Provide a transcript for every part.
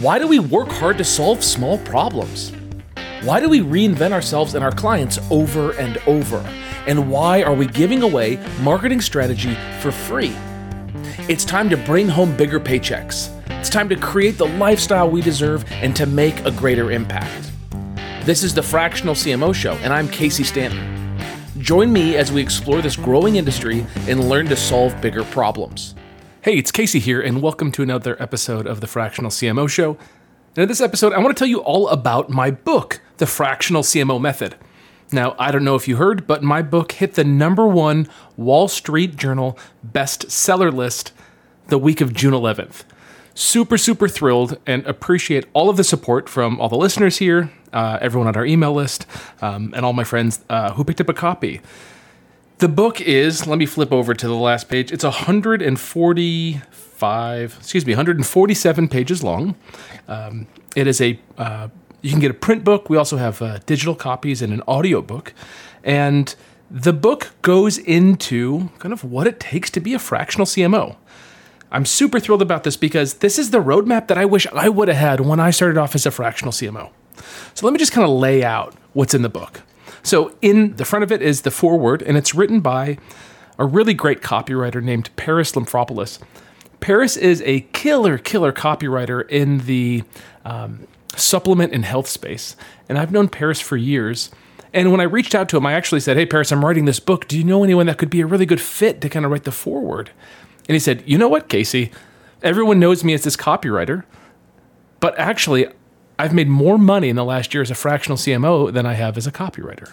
Why do we work hard to solve small problems? Why do we reinvent ourselves and our clients over and over? And why are we giving away marketing strategy for free? It's time to bring home bigger paychecks. It's time to create the lifestyle we deserve and to make a greater impact. This is the Fractional CMO Show, and I'm Casey Stanton. Join me as we explore this growing industry and learn to solve bigger problems. Hey, it's Casey here, and welcome to another episode of the Fractional CMO Show. And in this episode, I want to tell you all about my book, The Fractional CMO Method. Now, I don't know if you heard, but my book hit the number one Wall Street Journal bestseller list the week of June 11th. Super, super thrilled and appreciate all of the support from all the listeners here, uh, everyone on our email list, um, and all my friends uh, who picked up a copy. The book is, let me flip over to the last page. It's 145, excuse me, 147 pages long. Um, it is a, uh, you can get a print book. We also have uh, digital copies and an audio book. And the book goes into kind of what it takes to be a fractional CMO. I'm super thrilled about this because this is the roadmap that I wish I would have had when I started off as a fractional CMO. So let me just kind of lay out what's in the book. So, in the front of it is the foreword, and it's written by a really great copywriter named Parris Lampropoulos. Parris is a killer, killer copywriter in the um, supplement and health space. And I've known Parris for years. And when I reached out to him, I actually said, Hey, Parris, I'm writing this book. Do you know anyone that could be a really good fit to kind of write the foreword? And he said, You know what, Casey? Everyone knows me as this copywriter, but actually, I've made more money in the last year as a fractional CMO than I have as a copywriter.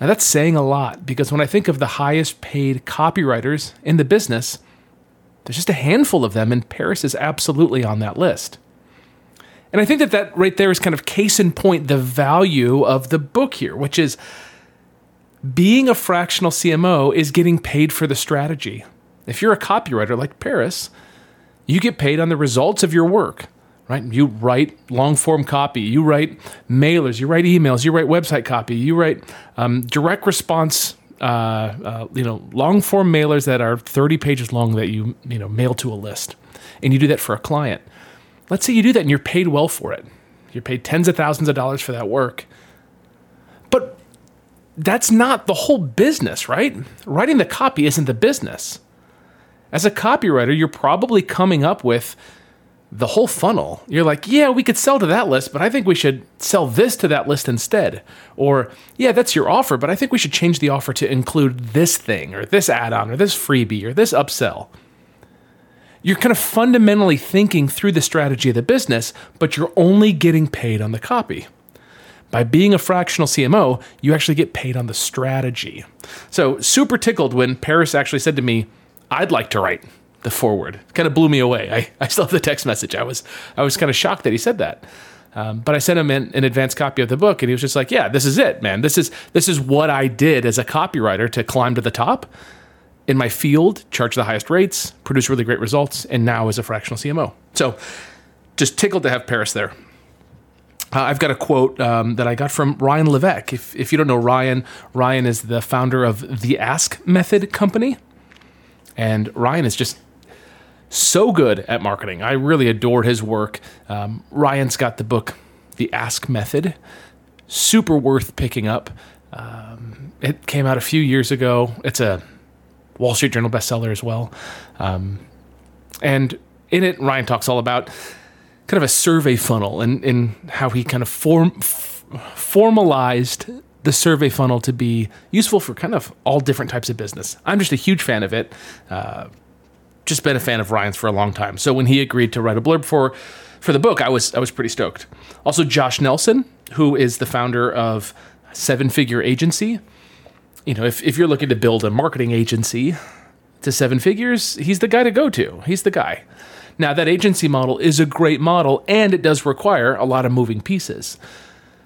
Now, that's saying a lot because when I think of the highest paid copywriters in the business, there's just a handful of them, and Parris is absolutely on that list. And I think that that right there is kind of case in point the value of the book here, which is being a fractional CMO is getting paid for the strategy. If you're a copywriter like Parris, you get paid on the results of your work right? You write long form copy, you write mailers, you write emails, you write website copy, you write um, direct response. Uh, uh, you know, long form mailers that are 30 pages long that you you know mail to a list, and you do that for a client. Let's say you do that and you're paid well for it. You're paid tens of thousands of dollars for that work. But that's not the whole business, right? Writing the copy isn't the business. As a copywriter, you're probably coming up with the whole funnel. You're like, yeah, we could sell to that list, but I think we should sell this to that list instead. Or, yeah, that's your offer, but I think we should change the offer to include this thing or this add on or this freebie or this upsell. You're kind of fundamentally thinking through the strategy of the business, but you're only getting paid on the copy. By being a fractional CMO, you actually get paid on the strategy. So, super tickled when Parris actually said to me, I'd like to write the foreword. Kind of blew me away. I, I still have the text message. I was I was kind of shocked that he said that. Um, but I sent him an, an advanced copy of the book, and he was just like, "Yeah, this is it, man. This is this is what I did as a copywriter to climb to the top in my field, charge the highest rates, produce really great results, and now as a fractional CMO." So, just tickled to have Parris there. Uh, I've got a quote um, that I got from Ryan Levesque. If, if you don't know Ryan, Ryan is the founder of the Ask Method Company. And Ryan is just so good at marketing. I really adore his work. Um, Ryan's got the book, The Ask Method, super worth picking up. Um, it came out a few years ago. It's a Wall Street Journal bestseller as well. Um, and in it, Ryan talks all about kind of a survey funnel and, and how he kind of form, f- formalized the survey funnel to be useful for kind of all different types of business. I'm just a huge fan of it. Uh, just been a fan of Ryan's for a long time. So when he agreed to write a blurb for for the book, I was I was pretty stoked. Also, Josh Nelson, who is the founder of Seven Figure Agency. You know, if, if you're looking to build a marketing agency to seven figures, he's the guy to go to. He's the guy. Now, that agency model is a great model and it does require a lot of moving pieces.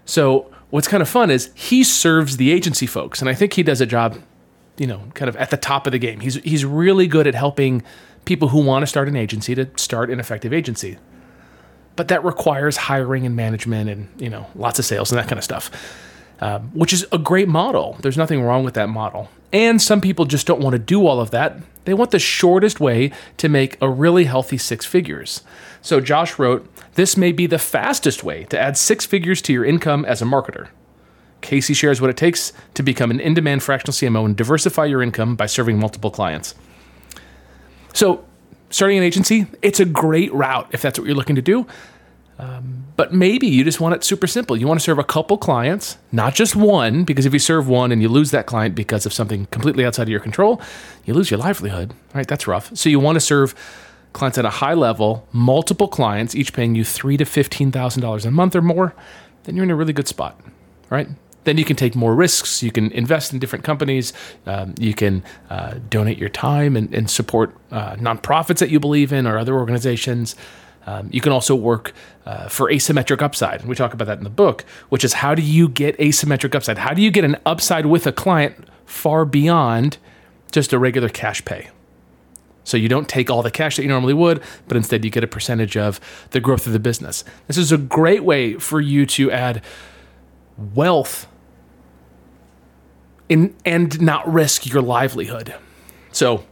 So, what's kind of fun is he serves the agency folks, and I think he does a job, you know, kind of at the top of the game. He's he's really good at helping people who want to start an agency to start an effective agency. But that requires hiring and management and, you know, lots of sales and that kind of stuff, um, which is a great model. There's nothing wrong with that model. And some people just don't want to do all of that. They want the shortest way to make a really healthy six figures. So Josh wrote this may be the fastest way to add six figures to your income as a marketer. Casey shares what it takes to become an in demand fractional CMO and diversify your income by serving multiple clients. So, starting an agency, it's a great route if that's what you're looking to do. Um, but maybe you just want it super simple. You want to serve a couple clients, not just one, because if you serve one and you lose that client because of something completely outside of your control, you lose your livelihood. Right? That's rough. So you want to serve clients at a high level, multiple clients, each paying you three to fifteen thousand dollars a month or more. Then you're in a really good spot, right? Then you can take more risks. You can invest in different companies. Um, you can uh, donate your time and, and support uh, nonprofits that you believe in or other organizations. Um, you can also work uh, for asymmetric upside. And We talk about that in the book, which is how do you get asymmetric upside? How do you get an upside with a client far beyond just a regular cash pay? So you don't take all the cash that you normally would, but instead you get a percentage of the growth of the business. This is a great way for you to add wealth in, and not risk your livelihood. So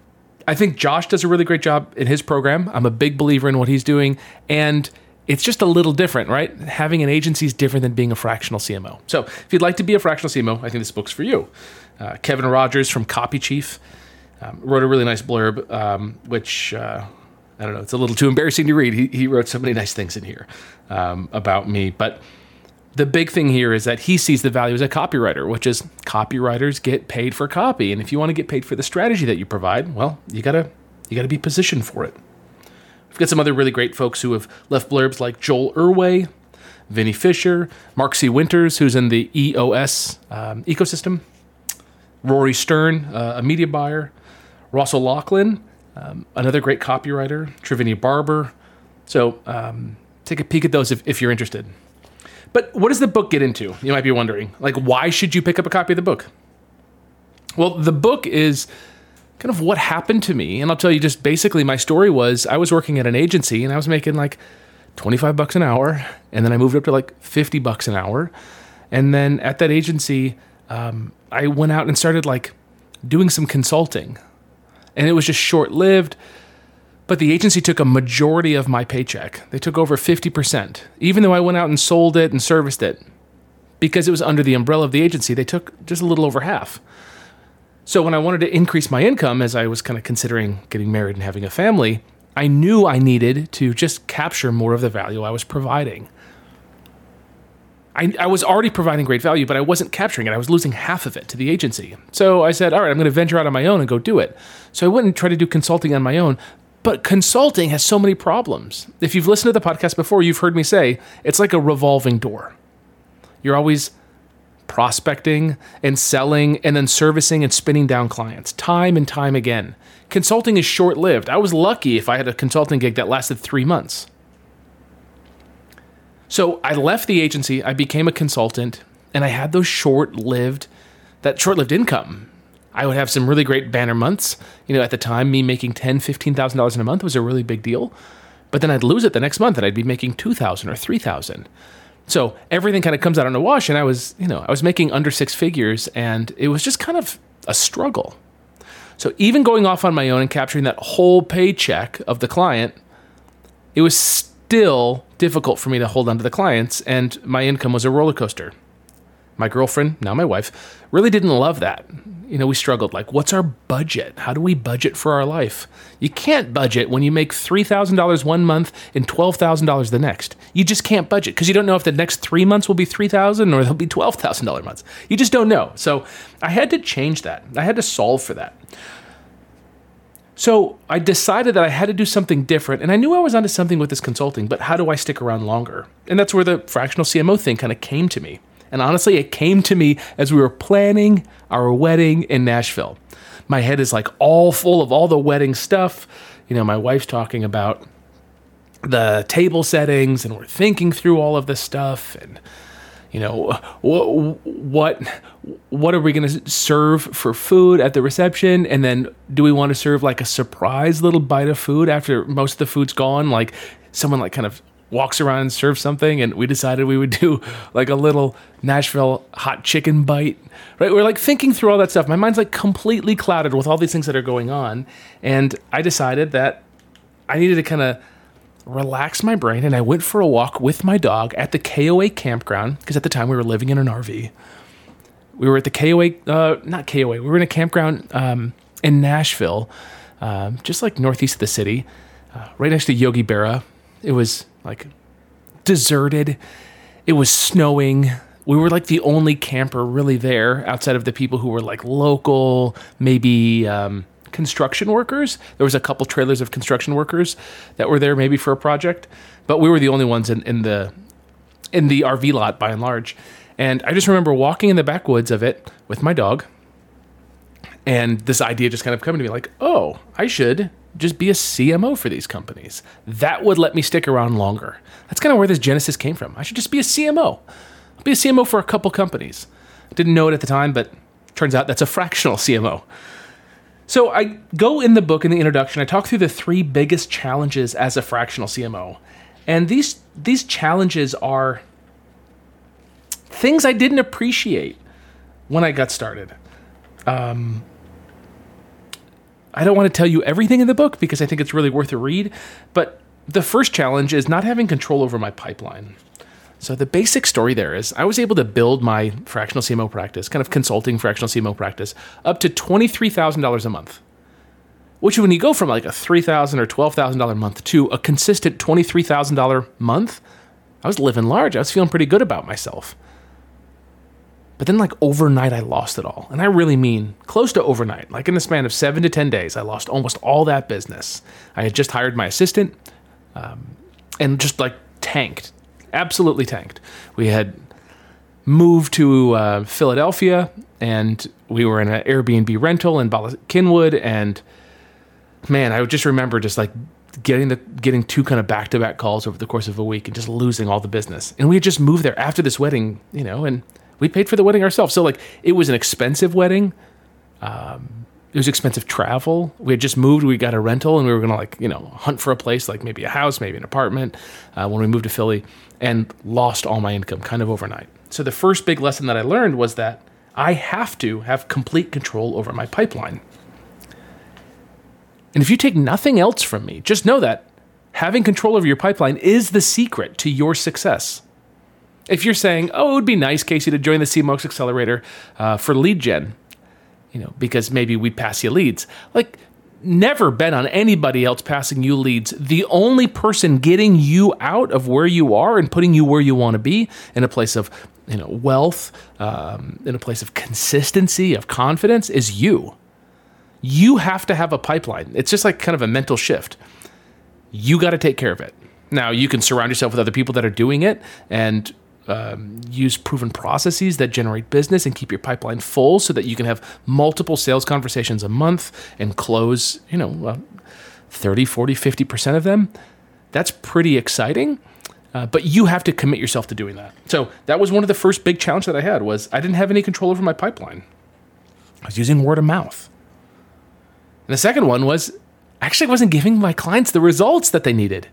I think Josh does a really great job in his program. I'm a big believer in what he's doing. And it's just a little different, right? Having an agency is different than being a fractional CMO. So if you'd like to be a fractional CMO, I think this book's for you. Uh, Kevin Rogers from Copy Chief um, wrote a really nice blurb, um, which uh, I don't know, it's a little too embarrassing to read. He, he wrote so many nice things in here um, about me. But the big thing here is that he sees the value as a copywriter, which is copywriters get paid for copy. And if you want to get paid for the strategy that you provide, well, you gotta you gotta be positioned for it. We've got some other really great folks who have left blurbs like Joel Erway, Vinnie Fisher, Mark C. Winters, who's in the EOS um, ecosystem, Rory Stern, uh, a media buyer, Russell O'Loughlin, um, another great copywriter, Trevinia Barber. So um, take a peek at those if, if you're interested. But what does the book get into? You might be wondering. Like, why should you pick up a copy of the book? Well, the book is kind of what happened to me. And I'll tell you just basically my story was I was working at an agency and I was making like 25 bucks an hour. And then I moved up to like 50 bucks an hour. And then at that agency, um, I went out and started like doing some consulting. And it was just short lived. But the agency took a majority of my paycheck. They took over 50%, even though I went out and sold it and serviced it. Because it was under the umbrella of the agency, they took just a little over half. So when I wanted to increase my income, as I was kind of considering getting married and having a family, I knew I needed to just capture more of the value I was providing. I, I, was already providing great value, but I wasn't capturing it. I was losing half of it to the agency. So I said, all right, I'm going to venture out on my own and go do it. So I went and tried to do consulting on my own, but consulting has so many problems. If you've listened to the podcast before, you've heard me say it's like a revolving door. You're always prospecting and selling and then servicing and spinning down clients time and time again. Consulting is short lived. I was lucky if I had a consulting gig that lasted three months. So I left the agency, I became a consultant, and I had those short lived, that short lived income. I would have some really great banner months. You know, at the time, me making ten, fifteen thousand dollars in a month was a really big deal. But then I'd lose it the next month, and I'd be making two thousand or three thousand. So everything kind of comes out on the wash, and I was, you know, I was making under six figures, and it was just kind of a struggle. So even going off on my own and capturing that whole paycheck of the client, it was still difficult for me to hold on to the clients, and my income was a roller coaster my girlfriend, now my wife, really didn't love that. You know, we struggled like, what's our budget? How do we budget for our life? You can't budget when you make $3,000 one month and $12,000 the next. You just can't budget because you don't know if the next three months will be 3,000 or they'll be $12,000 months. You just don't know. So I had to change that. I had to solve for that. So I decided that I had to do something different, and I knew I was onto something with this consulting, but how do I stick around longer? And that's where the fractional CMO thing kind of came to me. And honestly, it came to me as we were planning our wedding in Nashville. My head is like all full of all the wedding stuff. You know, my wife's talking about the table settings and we're thinking through all of this stuff and you know what what what are we going to serve for food at the reception and then do we want to serve like a surprise little bite of food after most of the food's gone like someone like kind of walks around and serves something and we decided we would do like a little Nashville hot chicken bite. Right? We're like thinking through all that stuff. My mind's like completely clouded with all these things that are going on. And I decided that I needed to kind of relax my brain, and I went for a walk with my dog at the KOA campground because at the time we were living in an RV. We were at the KOA, uh, not KOA, we were in a campground um, in Nashville, um, just like northeast of the city, uh, right next to Yogi Bear. It was like deserted. It was snowing. We were like the only camper really there outside of the people who were like local, maybe um, construction workers. There was a couple trailers of construction workers that were there maybe for a project, but we were the only ones in, in the in the RV lot by and large. And I just remember walking in the backwoods of it with my dog, and this idea just kind of coming to me like, oh, I should just be a CMO for these companies. That would let me stick around longer. That's kind of where this genesis came from. I should just be a CMO. I'll be a CMO for a couple companies. Didn't know it at the time, but turns out that's a fractional CMO. So I go in the book in the introduction, I talk through the three biggest challenges as a fractional CMO. And these these challenges are things I didn't appreciate when I got started. Um, I don't want to tell you everything in the book because I think it's really worth a read, but the first challenge is not having control over my pipeline. So the basic story there is I was able to build my fractional CMO practice, kind of consulting fractional CMO practice, up to $23,000 a month. Which when you go from like a $3,000 or $12,000 a month to a consistent $23,000 month, I was living large. I was feeling pretty good about myself. But then, like overnight, I lost it all. And I really mean close to overnight. Like in the span of seven to 10 days, I lost almost all that business. I had just hired my assistant um, and just like tanked, absolutely tanked. We had moved to uh, Philadelphia and we were in an Airbnb rental in Bala Cynwyd. And man, I just remember just like getting the getting two kind of back to back calls over the course of a week and just losing all the business. And we had just moved there after this wedding, you know, and we paid for the wedding ourselves. So like it was an expensive wedding. Um, it was expensive travel. We had just moved. We got a rental, and we were gonna like you know hunt for a place, like maybe a house, maybe an apartment, uh, when we moved to Philly, and lost all my income kind of overnight. So the first big lesson that I learned was that I have to have complete control over my pipeline. And if you take nothing else from me, just know that having control over your pipeline is the secret to your success. If you're saying, "Oh, it would be nice, Casey, to join the CMOX Accelerator uh, for lead gen," you know, because maybe we'd pass you leads. Like, never bet on anybody else passing you leads. The only person getting you out of where you are and putting you where you want to be in a place of, you know, wealth, um, in a place of consistency, of confidence, is you. You have to have a pipeline. It's just like kind of a mental shift. You got to take care of it. Now, you can surround yourself with other people that are doing it and um, use proven processes that generate business and keep your pipeline full so that you can have multiple sales conversations a month and close, you know, uh, 30, 40, 50% of them. That's pretty exciting. Uh, but you have to commit yourself to doing that. So that was one of the first big challenges that I had was I didn't have any control over my pipeline. I was using word of mouth. And the second one was I actually wasn't giving my clients the results that they needed.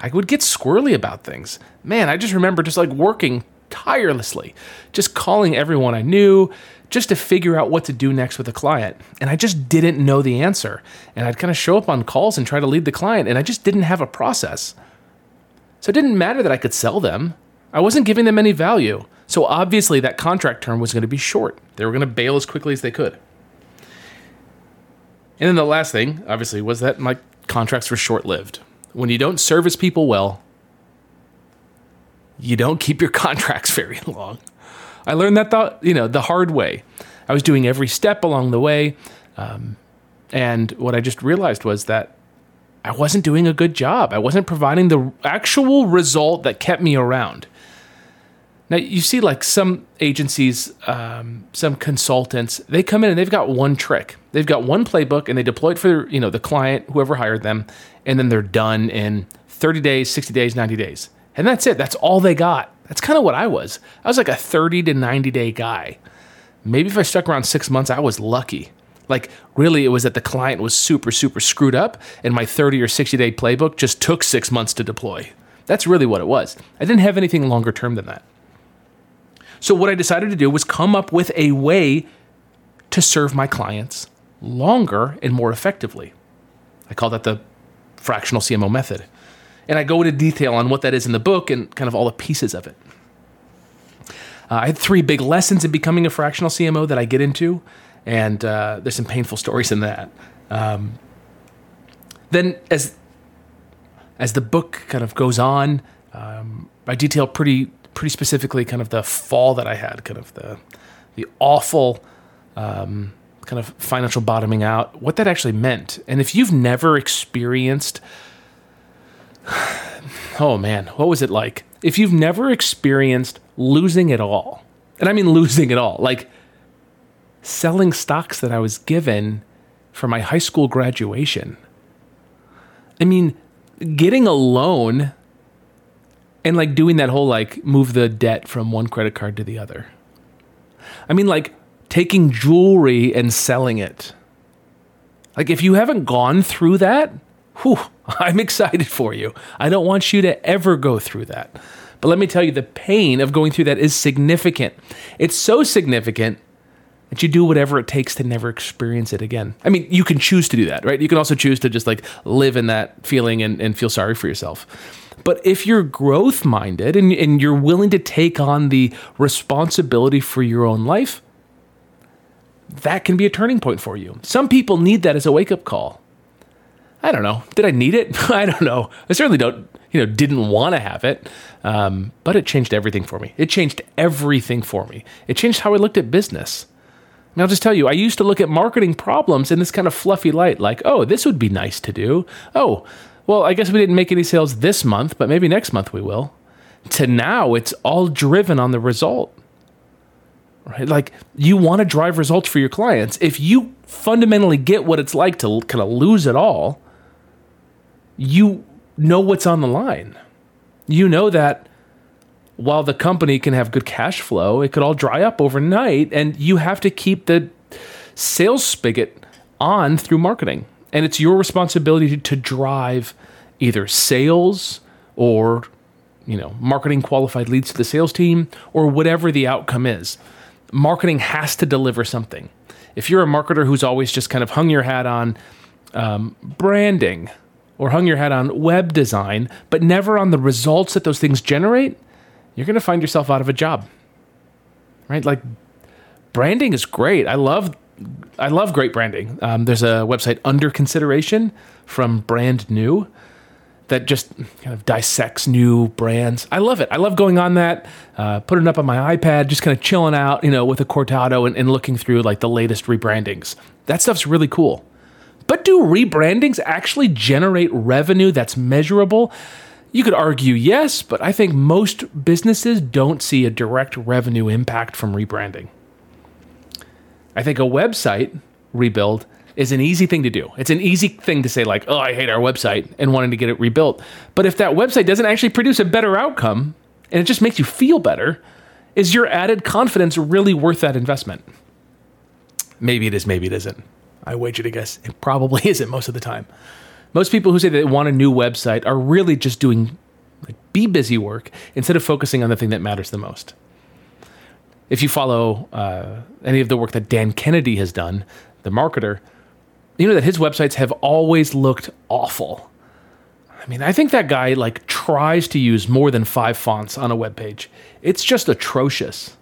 I would get squirrely about things. Man, I just remember just like working tirelessly, just calling everyone I knew just to figure out what to do next with a client. And I just didn't know the answer. And I'd kind of show up on calls and try to lead the client, and I just didn't have a process. So it didn't matter that I could sell them, I wasn't giving them any value. So obviously, that contract term was going to be short. They were going to bail as quickly as they could. And then the last thing, obviously, was that my contracts were short lived when you don't service people well, you don't keep your contracts very long. I learned that the you know the hard way. I was doing every step along the way, um, and what I just realized was that I wasn't doing a good job. I wasn't providing the actual result that kept me around. Now you see, like some agencies, um, some consultants, they come in and they've got one trick. They've got one playbook and they deploy it for you know the client, whoever hired them, and then they're done in 30 days, 60 days, 90 days, and that's it. That's all they got. That's kind of what I was. I was like a 30 to 90 day guy. Maybe if I stuck around six months, I was lucky. Like really, it was that the client was super super screwed up, and my 30 or 60 day playbook just took six months to deploy. That's really what it was. I didn't have anything longer term than that. So, what I decided to do was come up with a way to serve my clients longer and more effectively. I call that the fractional CMO method. And I go into detail on what that is in the book and kind of all the pieces of it. Uh, I had three big lessons in becoming a fractional CMO that I get into, and uh, there's some painful stories in that. Um, then, as as the book kind of goes on, um, I detail pretty pretty specifically kind of the fall that I had, kind of the the awful um, kind of financial bottoming out, what that actually meant. And if you've never experienced, oh man, what was it like? If you've never experienced losing it all, and I mean losing it all, like selling stocks that I was given for my high school graduation. I mean, getting a loan and like doing that whole like move the debt from one credit card to the other. I mean, like taking jewelry and selling it. Like, if you haven't gone through that, whew, I'm excited for you. I don't want you to ever go through that. But let me tell you, the pain of going through that is significant. It's so significant that you do whatever it takes to never experience it again. I mean, you can choose to do that, right? You can also choose to just like live in that feeling and, and feel sorry for yourself. But if you're growth minded and, and you're willing to take on the responsibility for your own life, that can be a turning point for you. Some people need that as a wake up call. I don't know. Did I need it? I don't know. I certainly don't, you know, didn't want to have it. Um, but it changed everything for me. It changed everything for me. It changed how I looked at business. And I'll just tell you, I used to look at marketing problems in this kind of fluffy light, like, oh, this would be nice to do. Oh, well, I guess we didn't make any sales this month, but maybe next month we will. To now, it's all driven on the result right? Like you want to drive results for your clients. If you fundamentally get what it's like to kind of lose it all, you know what's on the line. You know that while the company can have good cash flow, it could all dry up overnight, and you have to keep the sales spigot on through marketing. And it's your responsibility to drive either sales or you know marketing qualified leads to the sales team or whatever the outcome is marketing has to deliver something. If you're a marketer who's always just kind of hung your hat on um, branding or hung your hat on web design, but never on the results that those things generate, you're going to find yourself out of a job. Right? Like branding is great. I love I love great branding. Um, there's a website under consideration from Brand New that just kind of dissects new brands. I love it. I love going on that, uh, putting it up on my iPad, just kind of chilling out, you know, with a Cortado and, and looking through like the latest rebrandings. That stuff's really cool. But do rebrandings actually generate revenue that's measurable? You could argue yes, but I think most businesses don't see a direct revenue impact from rebranding. I think a website rebuild is an easy thing to do. It's an easy thing to say, like, oh, I hate our website and wanting to get it rebuilt. But if that website doesn't actually produce a better outcome and it just makes you feel better, is your added confidence really worth that investment? Maybe it is, maybe it isn't. I wager to guess it probably isn't most of the time. Most people who say they want a new website are really just doing like be busy work instead of focusing on the thing that matters the most. If you follow uh, any of the work that Dan Kennedy has done, the marketer, you know that his websites have always looked awful. I mean, I think that guy like tries to use more than five fonts on a web page. It's just atrocious.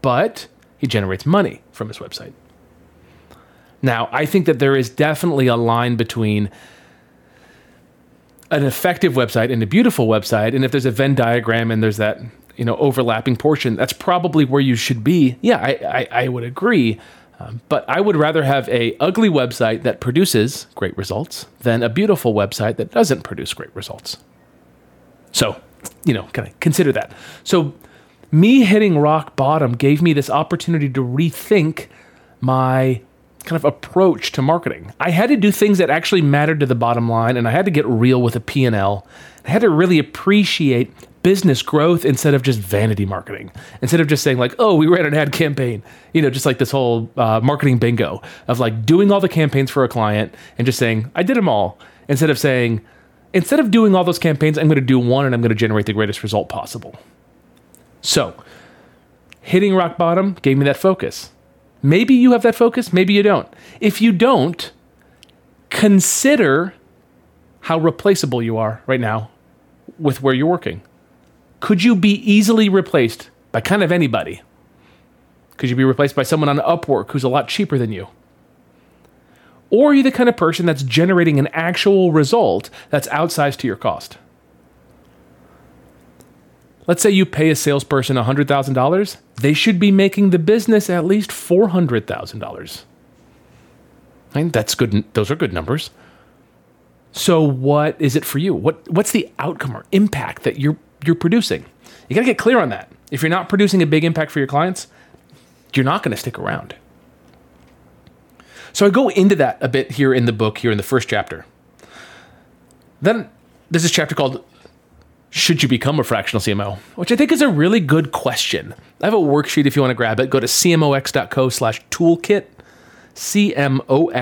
But he generates money from his website. Now, I think that there is definitely a line between an effective website and a beautiful website. And if there's a Venn diagram and there's that, you know, overlapping portion, that's probably where you should be. Yeah, I, I, I would agree. Um, but I would rather have a ugly website that produces great results than a beautiful website that doesn't produce great results. So, you know, kind of consider that. So, me hitting rock bottom gave me this opportunity to rethink my kind of approach to marketing. I had to do things that actually mattered to the bottom line and I had to get real with a P&L. I had to really appreciate business growth instead of just vanity marketing. Instead of just saying like, "Oh, we ran an ad campaign," you know, just like this whole uh, marketing bingo of like doing all the campaigns for a client and just saying, "I did them all," instead of saying, instead of doing all those campaigns, I'm going to do one and I'm going to generate the greatest result possible. So, hitting rock bottom gave me that focus. Maybe you have that focus, maybe you don't. If you don't, consider how replaceable you are right now with where you're working. Could you be easily replaced by kind of anybody? Could you be replaced by someone on Upwork who's a lot cheaper than you? Or are you the kind of person that's generating an actual result that's outsized to your cost? Let's say you pay a salesperson $100,000, they should be making the business at least $400,000. Right? That's good those are good numbers. So what is it for you? What what's the outcome or impact that you're you're producing? You got to get clear on that. If you're not producing a big impact for your clients, you're not going to stick around. So I go into that a bit here in the book, here in the first chapter. Then there's this chapter called Should You Become a Fractional CMO? Which I think is a really good question. I have a worksheet if you want to grab it. Go to cmox.co slash toolkit, cmox.co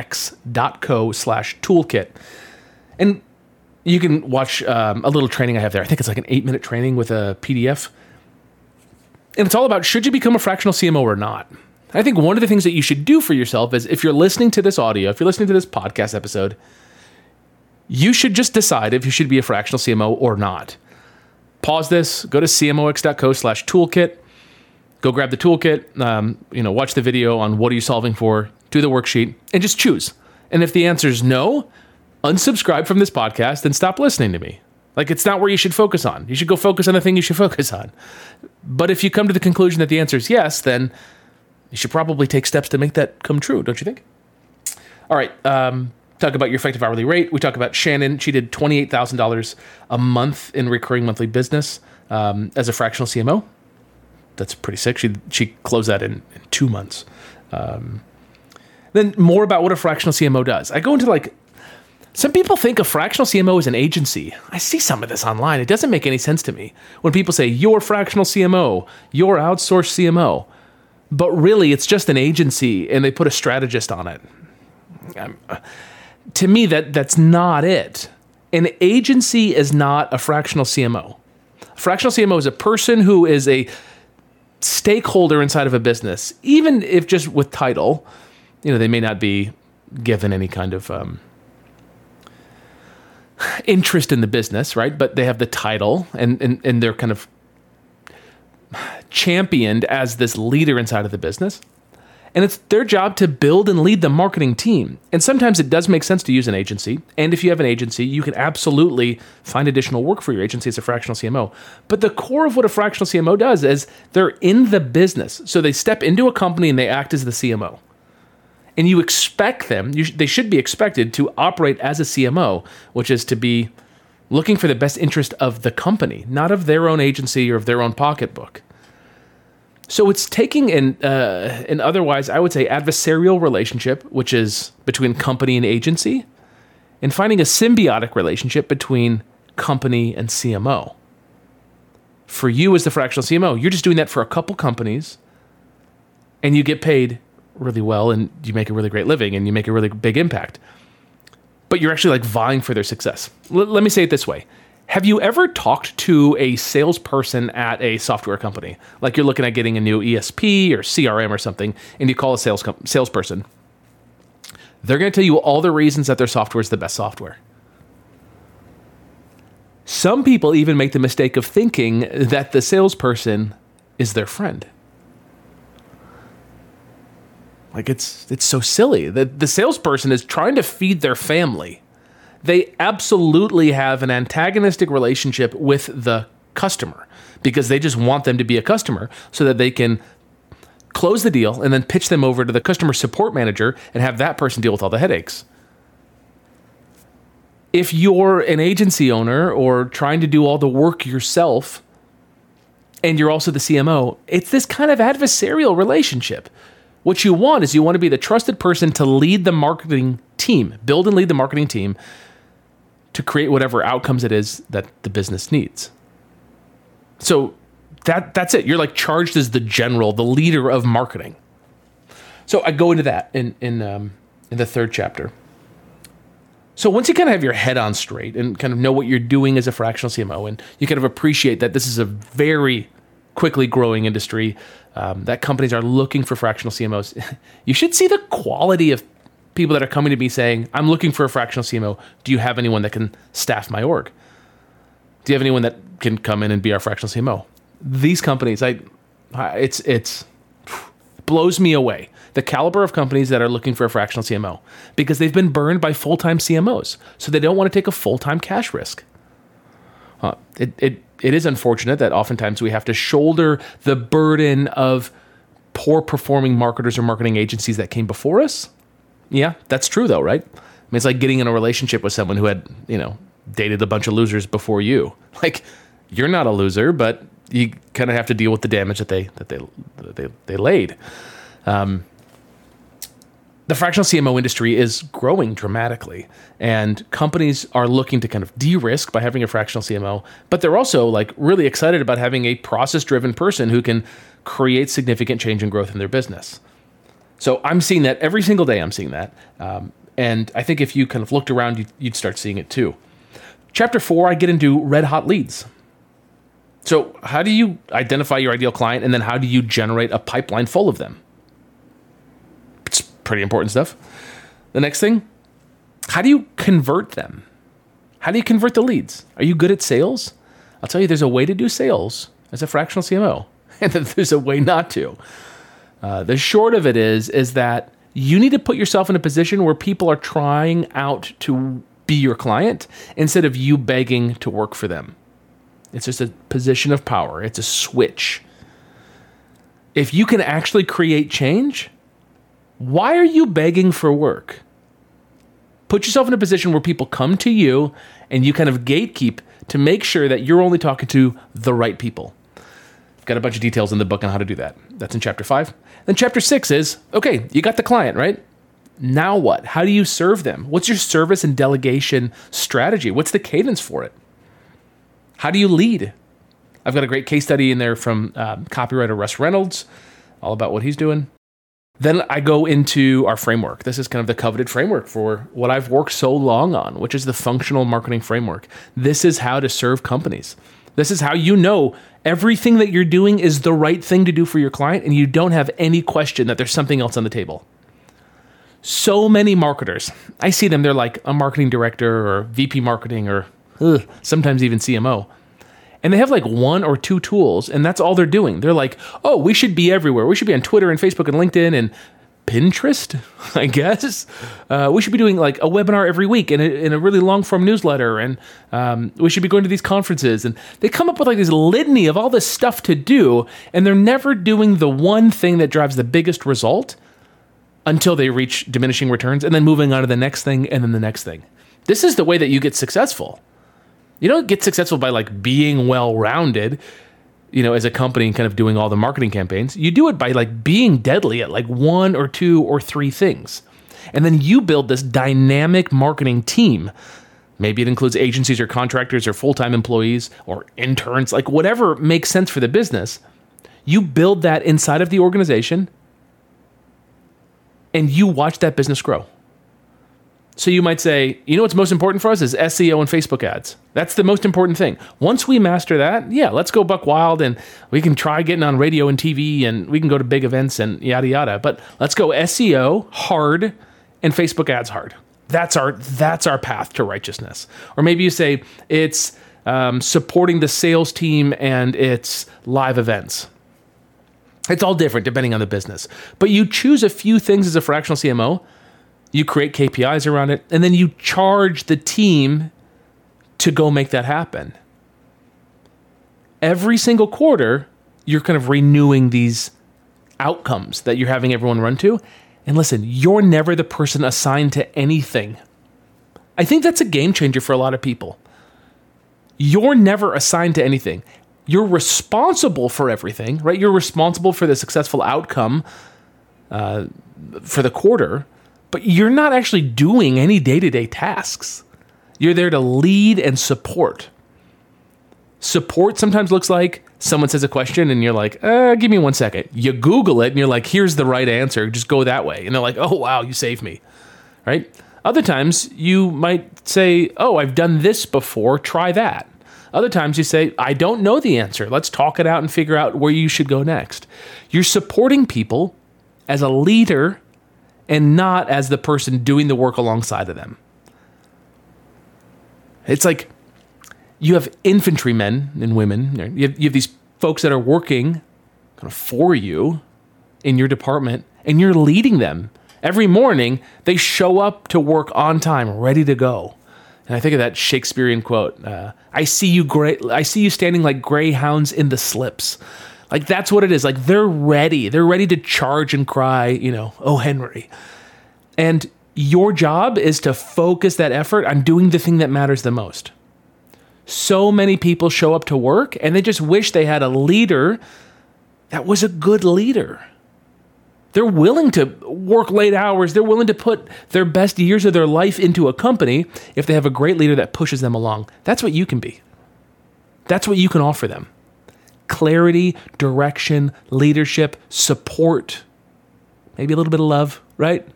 slash toolkit. And you can watch um, a little training I have there. I think it's like an eight minute training with a PDF. And it's all about should you become a fractional CMO or not? I think one of the things that you should do for yourself is if you're listening to this audio, if you're listening to this podcast episode, you should just decide if you should be a fractional CMO or not. Pause this, go to cmox.co slash toolkit, go grab the toolkit, um, you know, watch the video on what are you solving for, do the worksheet, and just choose. And if the answer is no, unsubscribe from this podcast and stop listening to me. Like it's not where you should focus on. You should go focus on the thing you should focus on. But if you come to the conclusion that the answer is yes, then you should probably take steps to make that come true, don't you think? All right. Um, talk about your effective hourly rate. We talk about Shannon. She did $28,000 a month in recurring monthly business um, as a fractional CMO. That's pretty sick. She, she closed that in, in two months. Um, then more about what a fractional CMO does. I go into like some people think a fractional CMO is an agency. I see some of this online. It doesn't make any sense to me. When people say, you're fractional CMO, you're outsourced CMO, but really it's just an agency and they put a strategist on it. Um, to me, that, that's not it. An agency is not a fractional CMO. A fractional CMO is a person who is a stakeholder inside of a business, even if just with title, you know, they may not be given any kind of um, interest in the business, right? But they have the title and, and, and they're kind of championed as this leader inside of the business. And it's their job to build and lead the marketing team. And sometimes it does make sense to use an agency. And if you have an agency, you can absolutely find additional work for your agency as a fractional CMO. But the core of what a fractional CMO does is they're in the business. So they step into a company and they act as the CMO and you expect them, you sh- they should be expected to operate as a CMO, which is to be looking for the best interest of the company, not of their own agency or of their own pocketbook. So it's taking an, uh, an otherwise, I would say, adversarial relationship, which is between company and agency, and finding a symbiotic relationship between company and CMO. For you as the fractional CMO, you're just doing that for a couple companies, and you get paid really well and you make a really great living and you make a really big impact. But you're actually like vying for their success. L- let me say it this way. Have you ever talked to a salesperson at a software company? Like you're looking at getting a new ESP or CRM or something, and you call a sales com- salesperson. They're going to tell you all the reasons that their software is the best software. Some people even make the mistake of thinking that the salesperson is their friend. Like it's it's so silly. The the salesperson is trying to feed their family. They absolutely have an antagonistic relationship with the customer because they just want them to be a customer so that they can close the deal and then pitch them over to the customer support manager and have that person deal with all the headaches. If you're an agency owner or trying to do all the work yourself and you're also the CMO, it's this kind of adversarial relationship what you want is you want to be the trusted person to lead the marketing team, build and lead the marketing team to create whatever outcomes it is that the business needs. So that that's it. You're like charged as the general, the leader of marketing. So I go into that in in um, in the third chapter. So once you kind of have your head on straight and kind of know what you're doing as a fractional CMO, and you kind of appreciate that this is a very quickly growing industry, um, that companies are looking for fractional CMOs. you should see the quality of people that are coming to me saying, I'm looking for a fractional CMO. Do you have anyone that can staff my org? Do you have anyone that can come in and be our fractional CMO? These companies, I, it's, it's, blows me away the caliber of companies that are looking for a fractional CMO because they've been burned by full time CMOs. So they don't want to take a full time cash risk. Uh, it, it, it is unfortunate that oftentimes we have to shoulder the burden of poor performing marketers or marketing agencies that came before us. Yeah, that's true though, right? I mean, it's like getting in a relationship with someone who had, you know, dated a bunch of losers before you. Like, you're not a loser, but you kind of have to deal with the damage that they that they that they, they laid. Um, the fractional CMO industry is growing dramatically, and companies are looking to kind of de-risk by having a fractional CMO, but they're also like really excited about having a process-driven person who can create significant change and growth in their business. So I'm seeing that every single day. I'm seeing that, um, and I think if you kind of looked around, you'd, you'd start seeing it too. Chapter four, I get into red hot leads. So, how do you identify your ideal client, and then how do you generate a pipeline full of them? Pretty important stuff. The next thing, how do you convert them? How do you convert the leads? Are you good at sales? I'll tell you, there's a way to do sales as a fractional CMO, and there's a way not to. Uh, the short of it is, is that you need to put yourself in a position where people are trying out to be your client instead of you begging to work for them. It's just a position of power. It's a switch. If you can actually create change, why are you begging for work? Put yourself in a position where people come to you and you kind of gatekeep to make sure that you're only talking to the right people. I've got a bunch of details in the book on how to do that. That's in chapter five. Then chapter six is okay, you got the client, right? Now what? How do you serve them? What's your service and delegation strategy? What's the cadence for it? How do you lead? I've got a great case study in there from um, copywriter Russ Reynolds, all about what he's doing. Then I go into our framework. This is kind of the coveted framework for what I've worked so long on, which is the functional marketing framework. This is how to serve companies. This is how you know everything that you're doing is the right thing to do for your client and you don't have any question that there's something else on the table. So many marketers, I see them, they're like a marketing director or VP marketing or ugh, sometimes even CMO and they have like one or two tools and that's all they're doing. They're like oh we should be everywhere. We should be on twitter and facebook and linkedin and pinterest i guess. Uh, we should be doing like a webinar every week in a, in a really long form newsletter and um, we should be going to these conferences. And they come up with like this litany of all this stuff to do and they're never doing the one thing that drives the biggest result until they reach diminishing returns and then moving on to the next thing and then the next thing. This is the way that you get successful you don't get successful by like being well rounded, you know, as a company and kind of doing all the marketing campaigns. You do it by like being deadly at like one or two or three things. And then you build this dynamic marketing team. Maybe it includes agencies or contractors or full time employees or interns, like whatever makes sense for the business. You build that inside of the organization and you watch that business grow. So you might say, you know what's most important for us is SEO and Facebook ads. That's the most important thing. Once we master that, yeah, let's go buck wild and we can try getting on radio and TV and we can go to big events and yada yada. But let's go SEO hard and Facebook ads hard. That's our that's our path to righteousness. Or maybe you say it's um, supporting the sales team and it's live events. It's all different depending on the business. But you choose a few things as a fractional CMO you create KPIs around it, and then you charge the team to go make that happen. Every single quarter, you're kind of renewing these outcomes that you're having everyone run to. And listen, you're never the person assigned to anything. I think that's a game changer for a lot of people. You're never assigned to anything. You're responsible for everything, right? You're responsible for the successful outcome uh, for the quarter, but you're not actually doing any day to day tasks. You're there to lead and support. Support sometimes looks like someone says a question and you're like, uh, give me one second. You Google it and you're like, here's the right answer. Just go that way. And they're like, oh, wow, you saved me. Right? Other times you might say, oh, I've done this before. Try that. Other times you say, I don't know the answer. Let's talk it out and figure out where you should go next. You're supporting people as a leader and not as the person doing the work alongside of them. It's like you have infantrymen and women, you have, you have these folks that are working kind of for you in your department, and you're leading them. Every morning, they show up to work on time, ready to go. And I think of that Shakespearean quote: uh, "I see you, gray, I see you standing like greyhounds in the slips." Like that's what it is. Like they're ready. They're ready to charge and cry, you know, oh Henry. And your job is to focus that effort on doing the thing that matters the most. So many people show up to work and they just wish they had a leader that was a good leader. They're willing to work late hours. They're willing to put their best years of their life into a company if they have a great leader that pushes them along. That's what you can be. That's what you can offer them clarity, direction, leadership, support, maybe a little bit of love, right?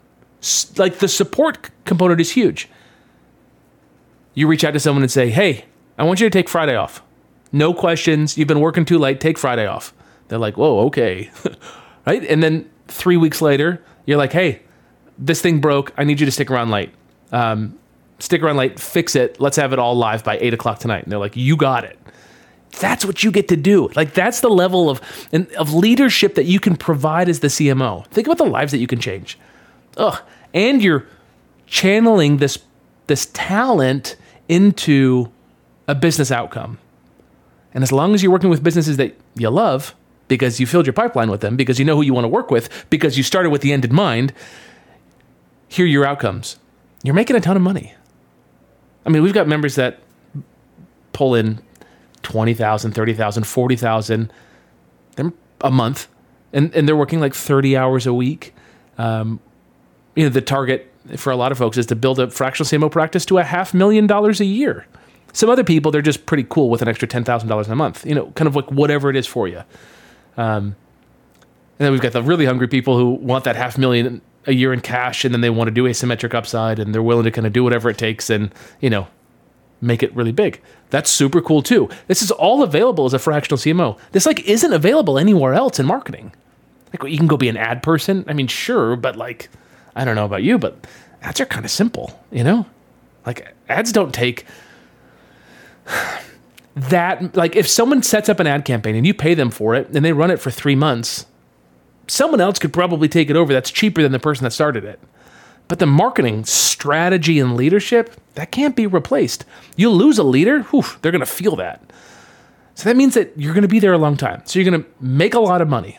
Like the support component is huge. You reach out to someone and say, hey, I want you to take Friday off. No questions. You've been working too late. Take Friday off. They're like, whoa, okay. right? And then three weeks later, you're like, hey, this thing broke. I need you to stick around late. Um, stick around late, fix it. Let's have it all live by eight o'clock tonight. And they're like, you got it. That's what you get to do. Like that's the level of of leadership that you can provide as the CMO. Think about the lives that you can change. Ugh. And you're channeling this this talent into a business outcome. And as long as you're working with businesses that you love, because you filled your pipeline with them, because you know who you want to work with, because you started with the end in mind, here are your outcomes. You're making a ton of money. I mean, we've got members that pull in 20,000, 30,000, 40,000 a month and, and they're working like 30 hours a week. Um, you know, the target for a lot of folks is to build a fractional CMO practice to a half million dollars a year. Some other people, they're just pretty cool with an extra $10,000 a month, you know, kind of like whatever it is for you. Um, and then we've got the really hungry people who want that half million a year in cash and then they want to do asymmetric upside and they're willing to kind of do whatever it takes and, you know, make it really big. That's super cool too. This is all available as a fractional CMO. This like isn't available anywhere else in marketing. Like you can go be an ad person. I mean, sure, but like I don't know about you, but ads are kind of simple, you know? Like ads don't take that like if someone sets up an ad campaign and you pay them for it and they run it for 3 months, someone else could probably take it over that's cheaper than the person that started it. But the marketing strategy and leadership, that can't be replaced. You lose a leader, whew, they're going to feel that. So that means that you're going to be there a long time. So you're going to make a lot of money.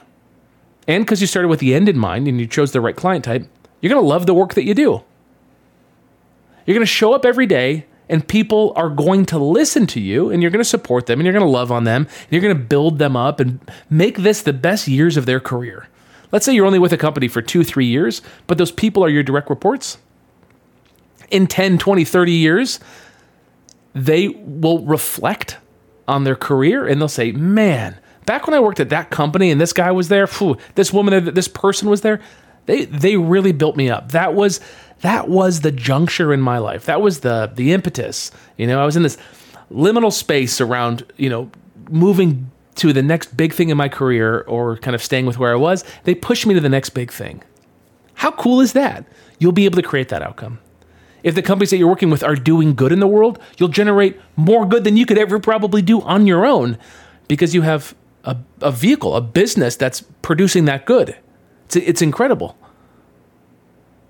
And because you started with the end in mind and you chose the right client type, you're going to love the work that you do. You're going to show up every day and people are going to listen to you and you're going to support them and you're going to love on them and you're going to build them up and make this the best years of their career. Let's say you're only with a company for two, three years, but those people are your direct reports. In 10, 20, 30 years, they will reflect on their career and they'll say, man, back when I worked at that company and this guy was there, phew, this woman, this person was there, they, they really built me up. That was, that was the juncture in my life. That was the, the impetus. You know, I was in this liminal space around, you know, moving to the next big thing in my career or kind of staying with where I was, they pushed me to the next big thing. How cool is that? You'll be able to create that outcome. If the companies that you're working with are doing good in the world, you'll generate more good than you could ever probably do on your own because you have a, a vehicle, a business that's producing that good. It's, it's incredible.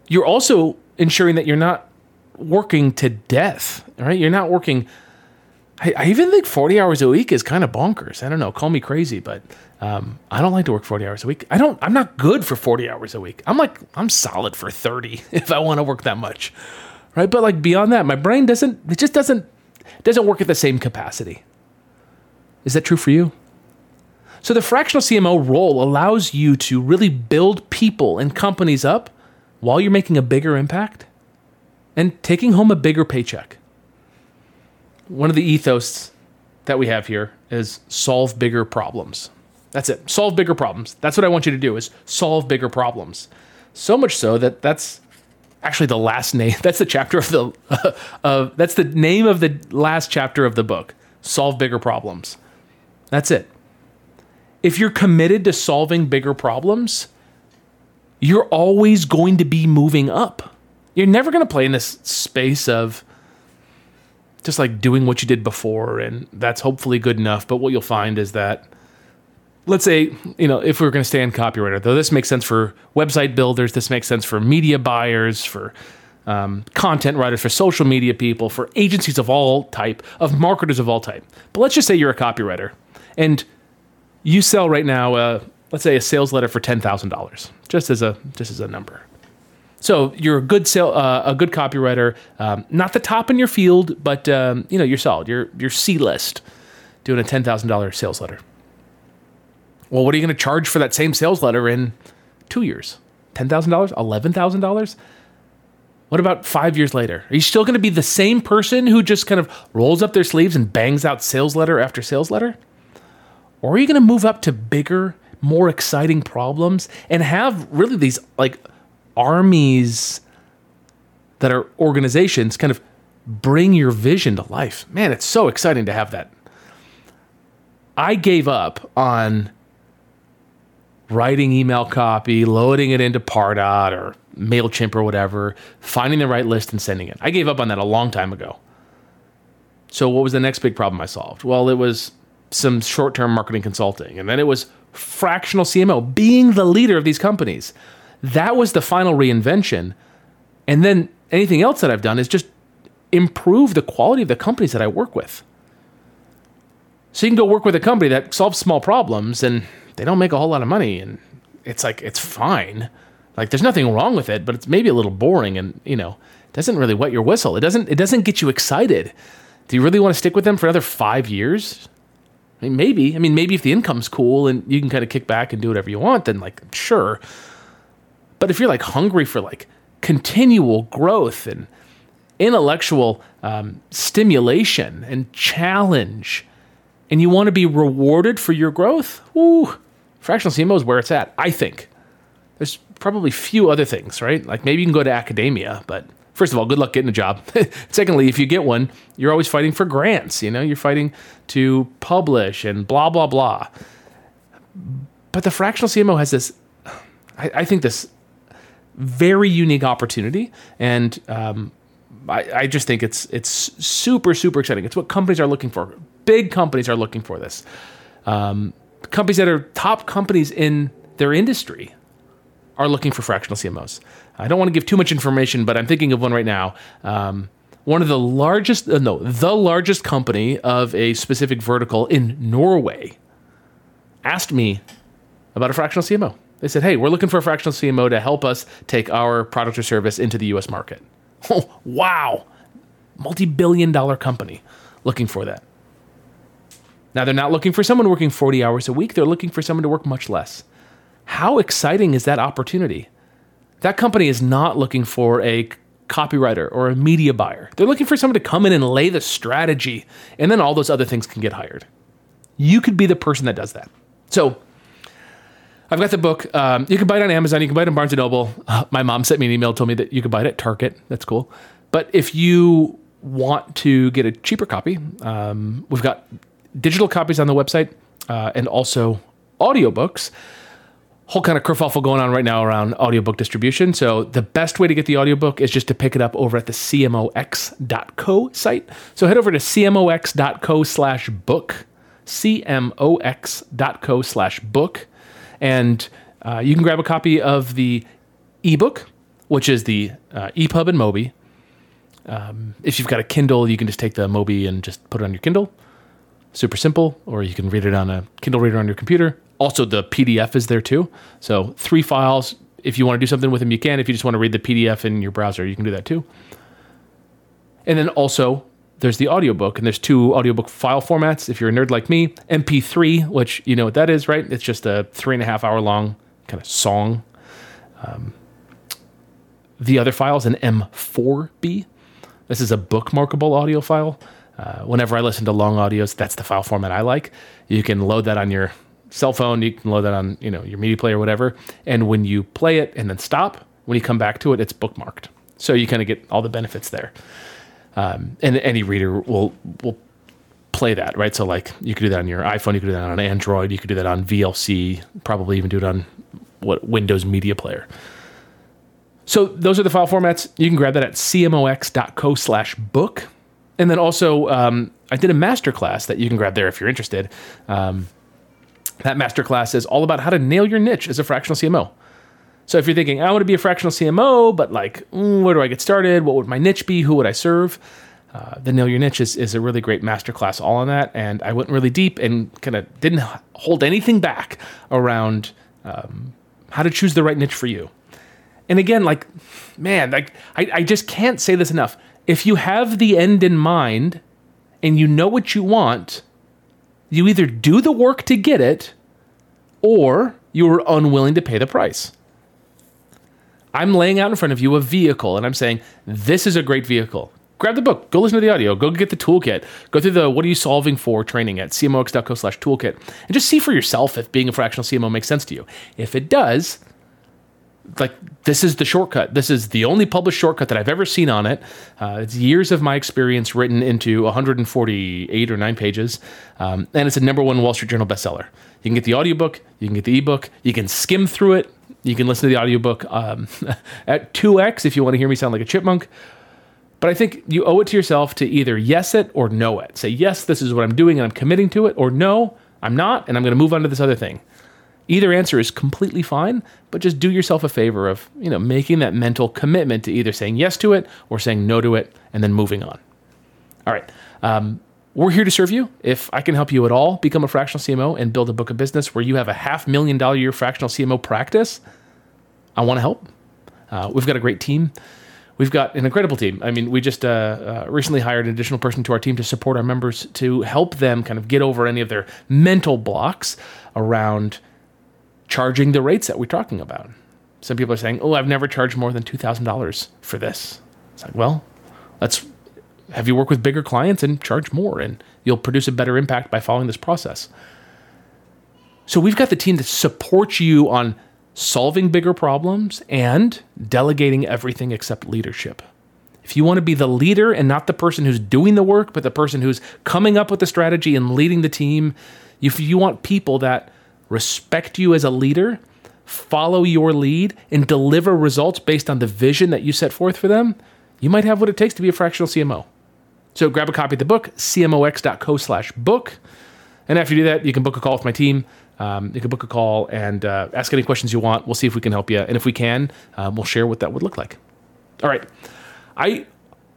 You're also ensuring that you're not working to death, right? You're not working I, even think 40 hours a week is kind of bonkers. I don't know. Call me crazy, but um, I don't like to work 40 hours a week. I don't, I'm not good for 40 hours a week. I'm like, I'm solid for 30 if I want to work that much. Right. But like beyond that, my brain doesn't, it just doesn't, doesn't work at the same capacity. Is that true for you? So the fractional CMO role allows you to really build people and companies up while you're making a bigger impact and taking home a bigger paycheck one of the ethos that we have here is solve bigger problems. That's it. Solve bigger problems. That's what I want you to do is solve bigger problems. So much so that that's actually the last name. That's the chapter of the uh, uh, that's the name of the last chapter of the book. Solve bigger problems. That's it. If you're committed to solving bigger problems, you're always going to be moving up. You're never going to play in this space of just like doing what you did before, and that's hopefully good enough. But what you'll find is that, let's say, you know, if we are going to stay in copywriter, though this makes sense for website builders, this makes sense for media buyers, for um, content writers, for social media people, for agencies of all type, of marketers of all type. But let's just say you're a copywriter and you sell right now, uh, let's say, a sales letter for ten thousand dollars, just as a just as a number. So you're a good sale, uh, a good copywriter, um, not the top in your field, but um, you know you're solid. You're you're C list, doing a ten thousand dollars sales letter. Well, what are you going to charge for that same sales letter in two years? Ten thousand dollars, eleven thousand dollars. What about five years later? Are you still going to be the same person who just kind of rolls up their sleeves and bangs out sales letter after sales letter? Or are you going to move up to bigger, more exciting problems and have really these like armies that are organizations kind of bring your vision to life? Man, it's so exciting to have that. I gave up on writing email copy, loading it into Pardot or MailChimp or whatever, finding the right list and sending it. I gave up on that a long time ago. So, what was the next big problem I solved? Well, it was some short term marketing consulting, and then it was fractional CMO, being the leader of these companies. That was the final reinvention. And then anything else that I've done is just improve the quality of the companies that I work with. So you can go work with a company that solves small problems and they don't make a whole lot of money and it's like it's fine. Like there's nothing wrong with it, but it's maybe a little boring and, you know, doesn't really wet your whistle. It doesn't it doesn't get you excited. Do you really want to stick with them for another 5 years? I mean, maybe. I mean, maybe if the income's cool and you can kind of kick back and do whatever you want, then like sure. But if you're like hungry for like continual growth and intellectual um, stimulation and challenge, and you want to be rewarded for your growth, ooh, fractional CMO is where it's at. I think there's probably few other things, right? Like maybe you can go to academia, but first of all, good luck getting a job. Secondly, if you get one, you're always fighting for grants. You know, you're fighting to publish and blah blah blah. But the fractional CMO has this, I, I think, this very unique opportunity, and um, I, I just think it's it's super super exciting. It's what companies are looking for. Big companies are looking for this. Um, companies that are top companies in their industry are looking for fractional CMOs. I don't want to give too much information, but I'm thinking of one right now. Um, one of the largest, uh, no, the largest company of a specific vertical in Norway asked me about a fractional CMO. They said, hey, we're looking for a fractional CMO to help us take our product or service into the US market. Oh, wow. Multi billion dollar company looking for that. Now, they're not looking for someone working 40 hours a week, they're looking for someone to work much less. How exciting is that opportunity? That company is not looking for a copywriter or a media buyer. They're looking for someone to come in and lay the strategy, and then all those other things can get hired. You could be the person that does that. So, I've got the book. Um, you can buy it on Amazon. You can buy it on Barnes and Noble. Uh, my mom sent me an email, told me that you could buy it at Target. That's cool. But if you want to get a cheaper copy, um, we've got digital copies on the website uh, and also audiobooks whole kind of kerfuffle going on right now around audiobook distribution. So the best way to get the audiobook is just to pick it up over at the cmox.co site. So head over to cmox.co slash book, cmox.co slash book, and uh, you can grab a copy of the ebook, which is the uh, EPUB and Mobi. Um, if you've got a Kindle, you can just take the Mobi and just put it on your Kindle. Super simple, or you can read it on a Kindle reader on your computer. Also, the PDF is there too. So, three files. If you want to do something with them, you can. If you just want to read the PDF in your browser, you can do that too. And then also, there's the audiobook, and there's two audiobook file formats. If you're a nerd like me, MP3, which you know what that is, right? It's just a three and a half hour long kind of song. Um, the other file is an M4B. This is a bookmarkable audio file. Uh, whenever I listen to long audios, that's the file format I like. You can load that on your cell phone. You can load that on you know your media player whatever. And when you play it and then stop, when you come back to it, it's bookmarked. So you kind of get all the benefits there. Um, and any reader will will play that, right? So like you could do that on your iPhone, you could do that on Android, you could do that on VLC, probably even do it on what Windows Media Player. So those are the file formats. You can grab that at cmox.co slash book. And then also, um, I did a masterclass that you can grab there if you're interested. Um, that masterclass is all about how to nail your niche as a fractional CMO. So if you're thinking, I want to be a fractional CMO, but like, mm, where do I get started? What would my niche be? Who would I serve? Uh, the Nail Your Niche is, is a really great masterclass all on that. And I went really deep and kind of didn't hold anything back around um, how to choose the right niche for you. And again, like, man, like I, I just can't say this enough. If you have the end in mind and you know what you want, you either do the work to get it or you are unwilling to pay the price. I'm laying out in front of you a vehicle and I'm saying, this is a great vehicle. Grab the book, go listen to the audio, go get the toolkit, go through the what are you solving for training at cmox.co slash toolkit, and just see for yourself if being a fractional CMO makes sense to you. If it does, like this is the shortcut. This is the only published shortcut that I've ever seen on it. Uh, it's years of my experience written into 148 or nine pages, um, and it's a number one Wall Street Journal bestseller. You can get the audiobook, you can get the ebook, you can skim through it, you can listen to the audiobook um, at 2x if you want to hear me sound like a chipmunk. But I think you owe it to yourself to either yes it or no it. Say, yes, this is what I'm doing and I'm committing to it, or no, I'm not, and I'm going to move on to this other thing. Either answer is completely fine, but just do yourself a favor of, you know, making that mental commitment to either saying yes to it or saying no to it and then moving on. All right. Um, we're here to serve you. If I can help you at all become a fractional CMO and build a book of business where you have a half million dollar year fractional CMO practice, I want to help. Uh, we've got a great team. We've got an incredible team. I mean, we just uh, uh, recently hired an additional person to our team to support our members to help them kind of get over any of their mental blocks around charging the rates that we're talking about. Some people are saying, "Oh, I've never charged more than two thousand dollars for this." It's like, well, let's have you work with bigger clients and charge more, and you'll produce a better impact by following this process. So we've got the team to support you on solving bigger problems and delegating everything except leadership. If you want to be the leader and not the person who's doing the work, but the person who's coming up with the strategy and leading the team, if you want people that respect you as a leader, follow your lead, and deliver results based on the vision that you set forth for them, you might have what it takes to be a fractional CMO. So grab a copy of the book, cmox.co slash book. And after you do that, you can book a call with my team. Um, you can book a call and uh, ask any questions you want. We'll see if we can help you. And if we can, um, we'll share what that would look like. All right. I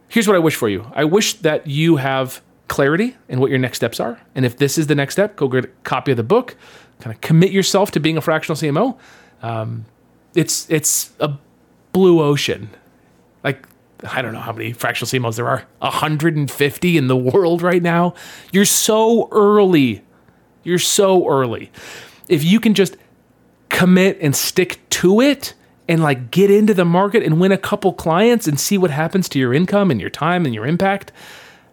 here's what I wish for you. I wish that you have clarity in what your next steps are. And if this is the next step, go get a copy of the book kind of commit yourself to being a fractional CMO, um, it's it's a blue ocean. Like I don't know how many fractional CMOs there are. 150 in the world right now. You're so early. You're so early. If you can just commit and stick to it and like get into the market and win a couple clients and see what happens to your income and your time and your impact,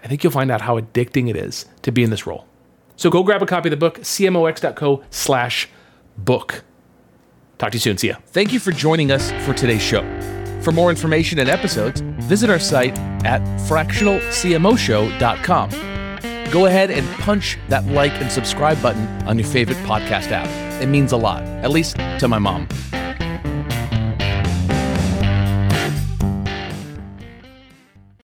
I think you'll find out how addicting it is to be in this role. So go grab a copy of the book, cmox.co slash book. Talk to you soon. See ya. Thank you for joining us for today's show. For more information and episodes, visit our site at fractionalcmoshow.com. Go ahead and punch that like and subscribe button on your favorite podcast app. It means a lot, at least to my mom.